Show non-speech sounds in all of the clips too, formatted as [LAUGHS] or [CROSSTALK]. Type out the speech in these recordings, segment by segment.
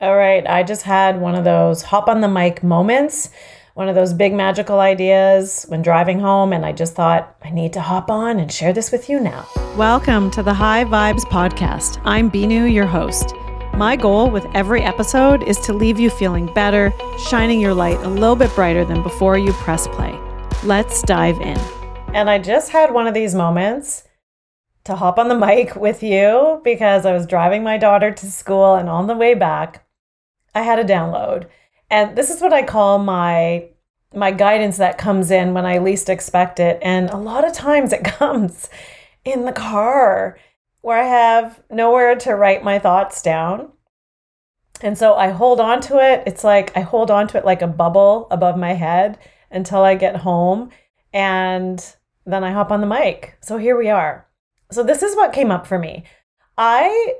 All right, I just had one of those hop on the mic moments, one of those big magical ideas when driving home, and I just thought I need to hop on and share this with you now. Welcome to the High Vibes Podcast. I'm Binu, your host. My goal with every episode is to leave you feeling better, shining your light a little bit brighter than before you press play. Let's dive in. And I just had one of these moments to hop on the [LAUGHS] mic with you because I was driving my daughter to school and on the way back, I had a download. And this is what I call my my guidance that comes in when I least expect it. And a lot of times it [LAUGHS] comes in the car where I have nowhere to write my thoughts down. And so I hold on to it. It's like I hold on to it like a bubble above my head until I get home. And then I hop on the mic. So here we are. So this is what came up for me. I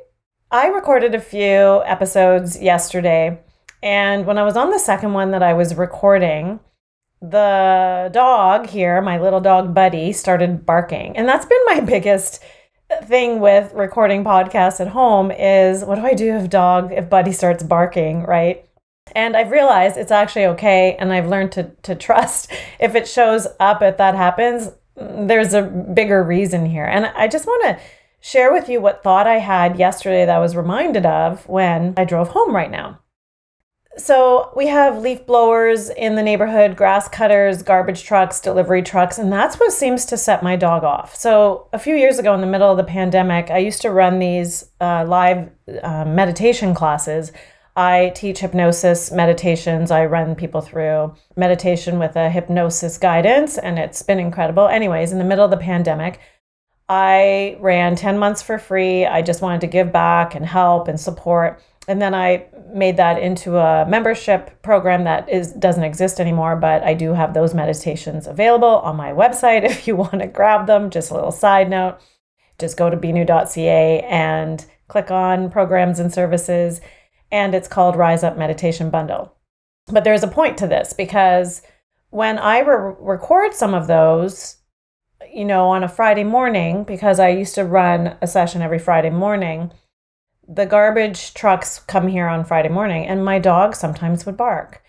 I recorded a few episodes yesterday, and when I was on the second one that I was recording, the dog here, my little dog Buddy, started barking. And that's been my [LAUGHS] biggest thing with recording podcasts at home is what do I do if dog if Buddy starts barking, right? And I've realized it's actually okay and I've learned to to trust [LAUGHS] if it shows up if that happens, mm, there's a bigger reason here. And I just want to share with you what thought I had yesterday that I was reminded of when I drove home right now. So, we have leaf blowers in the neighborhood, grass cutters, garbage trucks, delivery trucks, and that's what seems to set my dog off. So, a few years ago in the middle of the pandemic, I used to run these uh, live uh, meditation classes. I teach hypnosis meditations. I run people through meditation with a hypnosis guidance, and it's been incredible. Anyways, in the middle of the pandemic, I ran 10 months for free. I just wanted to give back and help and support. And then I made that into a membership program that is doesn't exist anymore, but I do have those meditations available on my website [LAUGHS] if you want to grab them. Just a little side note. Just go to binu.ca and click on programs and services and it's called Rise Up Meditation Bundle. But there's a point to this because when I re- record some of those, you know, on a Friday morning, because I used to run a session every Friday morning, the garbage trucks come here on Friday morning, and my dog sometimes would bark.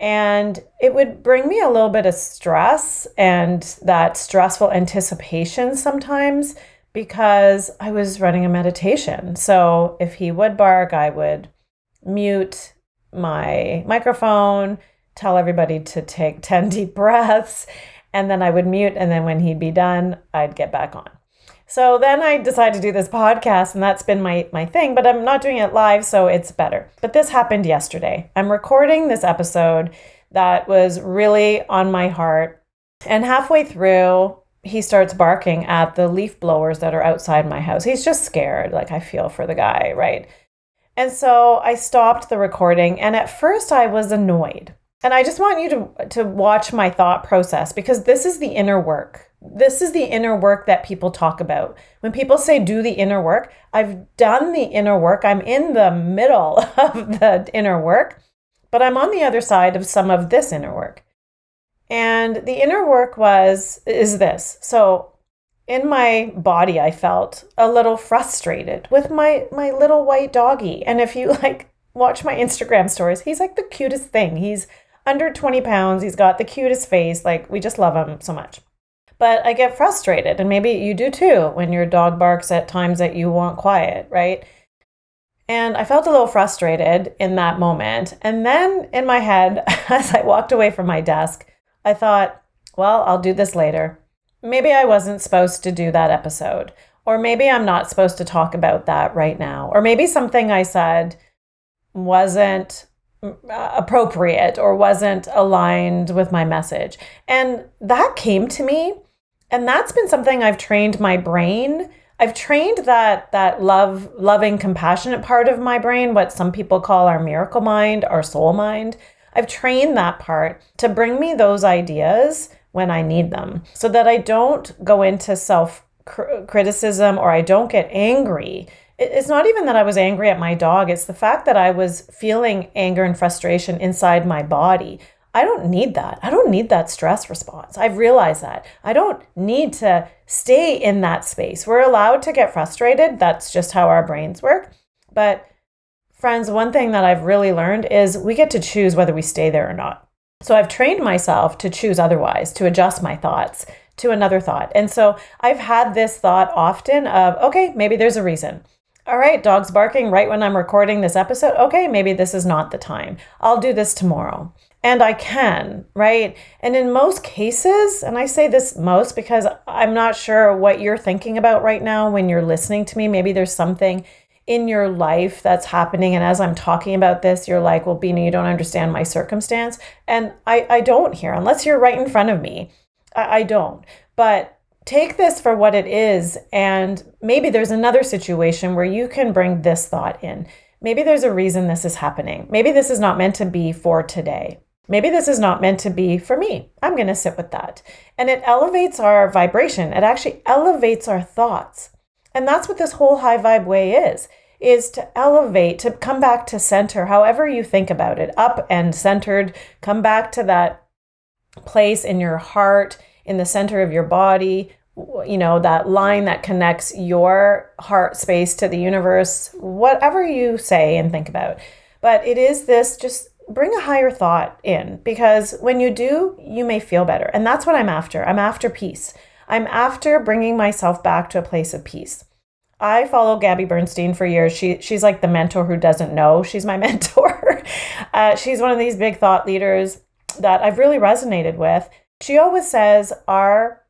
And it would bring me a little bit of stress and that stressful anticipation sometimes because I was running a meditation. So if he would bark, I would mute my microphone, tell everybody to take 10 deep [LAUGHS] breaths, and then I would mute. And then when he'd be done, I'd get back on. So then I decided to do this podcast, and that's been my, my thing, but I'm not doing it live, so it's better. But this happened yesterday. I'm recording this episode that was really on my heart. And halfway through, he starts barking at the leaf blowers that are outside my house. He's just scared. Like, I feel for the guy, right? And so I stopped the recording, and at first I was annoyed. And I just want you to, to watch my thought process because this is the inner work. This is the inner work that people talk about. When people say do the inner work, I've done the inner work. I'm in the middle [LAUGHS] of the inner work, but I'm on the other side of some of this inner work. And the inner work was is this. So in my body I felt a little frustrated with my my little white doggy. And if you [LAUGHS] like watch my Instagram stories, he's like the cutest thing. He's under 20 pounds. He's got the cutest face. Like we just love him so much. But I get frustrated, and maybe you do too when your dog barks at times that you want quiet, right? And I felt a little frustrated in that moment. And then in my head, [LAUGHS] as I walked away from my desk, I thought, well, I'll do this later maybe I wasn't supposed to do that episode. Or maybe I'm not supposed to talk about that right now. Or maybe something I said wasn't Uh, appropriate or wasn't aligned with my message. And that came to me. And that's been something I've trained my brain. I've trained that that love, loving, compassionate part of my brain, what some people call our miracle mind, our soul mind. I've trained that part to bring me those ideas when I need them so that I don't go into self criticism or I don't get angry. It's not even that I was angry at my dog, it's the fact that I was feeling anger and frustration inside my body. I don't need that. I don't need that stress response. I've realized that. I don't need to stay in that space. We're allowed to get frustrated. That's just how our brains work. But friends, one thing that I've really learned is we get to choose whether we stay there or not. So I've trained myself to choose otherwise, to adjust my thoughts to another thought. And so I've had this thought often of, okay, maybe there's a reason. All right, dog's barking right when I'm recording this episode. Okay, maybe this is not the time. I'll do this tomorrow. And I can, right? And in most cases, and I say this most because I'm not sure what you're thinking about right now when you're listening to me. Maybe there's something in your life that's happening. And as I'm talking about this, you're like, well, Binu, you don't understand my circumstance. And I, I don't here, unless you're right in front of me. I, I don't. But take this for what it is. And maybe there's another situation where you can bring this thought in. Maybe there's a reason this is happening. Maybe this is not meant to be for today. Maybe this is not meant to be for me. I'm going to sit with that. And it elevates our vibration. It actually elevates our thoughts. And that's what this whole high vibe way is is to elevate, to come back to center, however you think about it, up and centered, come back to that place in your heart, in the center of your body, you know, that line that connects your heart space to the universe, whatever you say and think about. But it is this just bring a higher thought in because when you do, you may feel better. And that's what I'm after. I'm after peace. I'm after bringing myself back to a place of peace. I follow Gabby Bernstein for years. She she's like the mentor who doesn't know she's my [LAUGHS] mentor. uh, she's one of these big thought leaders that I've really resonated with. She always says our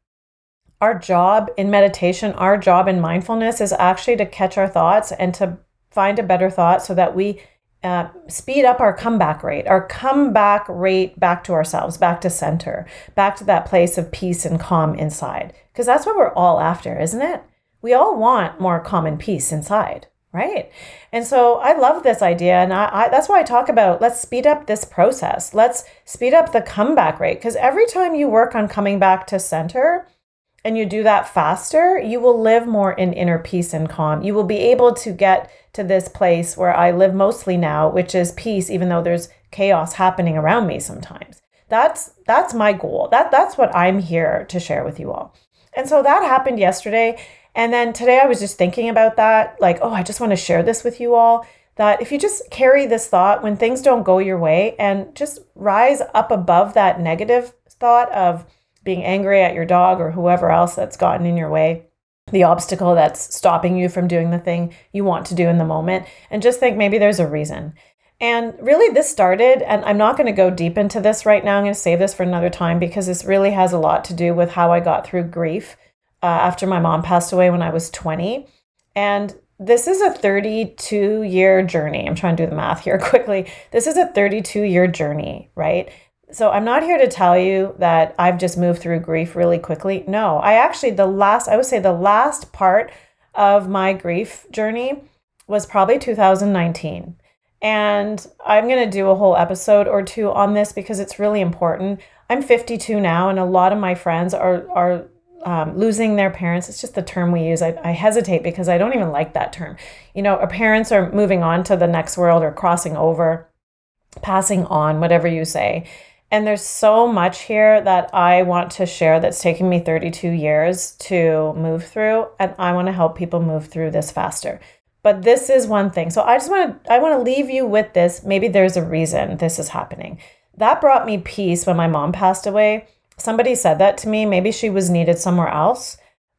our job in meditation, our job in mindfulness is actually to catch our thoughts and to find a better thought so that we uh, speed up our comeback rate, our comeback rate back to ourselves, back to center, back to that place of peace and calm inside. Because that's what we're all after, isn't it? We all want more calm and peace inside, right? And so I love this idea. And I, I that's why I talk about let's speed up this process. Let's speed up the comeback rate. Because every time you work on coming back to center, and you do that faster, you will live more in inner peace and calm. You will be able to get to this place where I live mostly now, which is peace, even though there's chaos happening around me sometimes. That's that's my goal. That that's what I'm here to share with you all. And so that happened yesterday. And then today I was just thinking about that, like, oh, I just want to share this with you all. That if you just carry this thought when things don't go your way and just rise up above that negative thought of being angry at your dog or whoever else that's gotten in your way, the obstacle that's stopping you from doing the thing you want to do in the moment, and just think maybe there's a reason. And really, this started, and I'm not going to go deep into this right now. I'm going to save this for another time because this really has a lot to do with how I got through grief uh, after my mom passed away when I was 20. And this is a 32 year journey. I'm trying to do the math here [LAUGHS] quickly. This is a 32 year journey, right? So I'm not here to tell you that I've just moved through grief really quickly. No, I actually, the last, I would say the last part of my grief journey was probably 2019. And I'm going to do a whole episode or two on this because it's really important. I'm 52 now, and a lot of my friends are, are um, losing their parents. It's just the term we use. I, I hesitate because I don't even like that term. You know, our parents are moving on to the next world or crossing over, passing on, whatever you say. And there's so much here that I want to share that's taken me 32 years to move through. And I want to help people move through this faster. But this is one thing. So I just want to I want to leave you with this. Maybe there's a reason this is happening. That brought me peace when my mom passed away. Somebody said that to me. Maybe she was needed somewhere else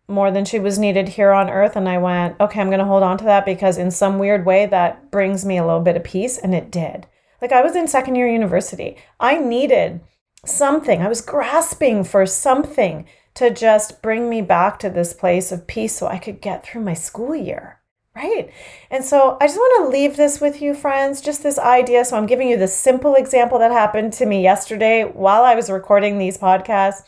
more than she was needed here on earth. And I went, okay, I'm going to hold on to that because in some weird way that brings me a little bit of peace. And it did. Like I was in second year university. I needed something. I was grasping for something to just bring me back to this place of peace so I could get through my school year. Right. And so I just want to leave this with you, friends, just this idea. So I'm giving you the simple example that happened to me yesterday while I was recording these podcasts,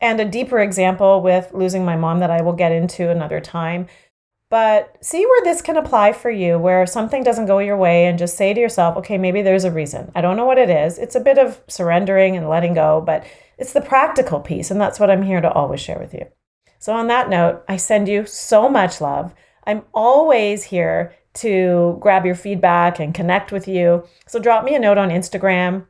and a deeper example with losing my mom that I will get into another time. But see where this can apply for you, where something doesn't go your way, and just say to yourself, okay, maybe there's a reason. I don't know what it is. It's a bit of surrendering and letting go, but it's the practical piece. And that's what I'm here to always share with you. So, on that note, I send you so much love. I'm always here to grab your feedback and connect with you. So, drop me a note on Instagram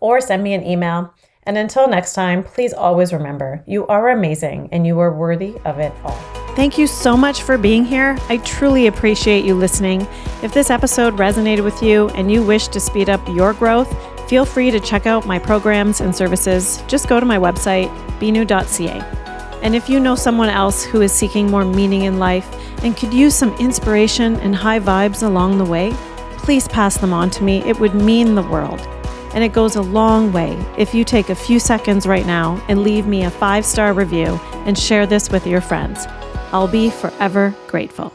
or send me an email. And until next time, please always remember you are amazing and you are worthy of it all. Thank you so much for being here. I truly appreciate you listening. If this episode resonated with you and you wish to speed up your growth, feel free to check out my programs and services. Just go to my website, binu.ca. And if you know someone else who is seeking more meaning in life and could use some inspiration and high vibes along the way, please pass them on to me. It would mean the world. And it goes a long way if you take a few seconds right now and leave me a five star review and share this with your friends. I'll be forever grateful.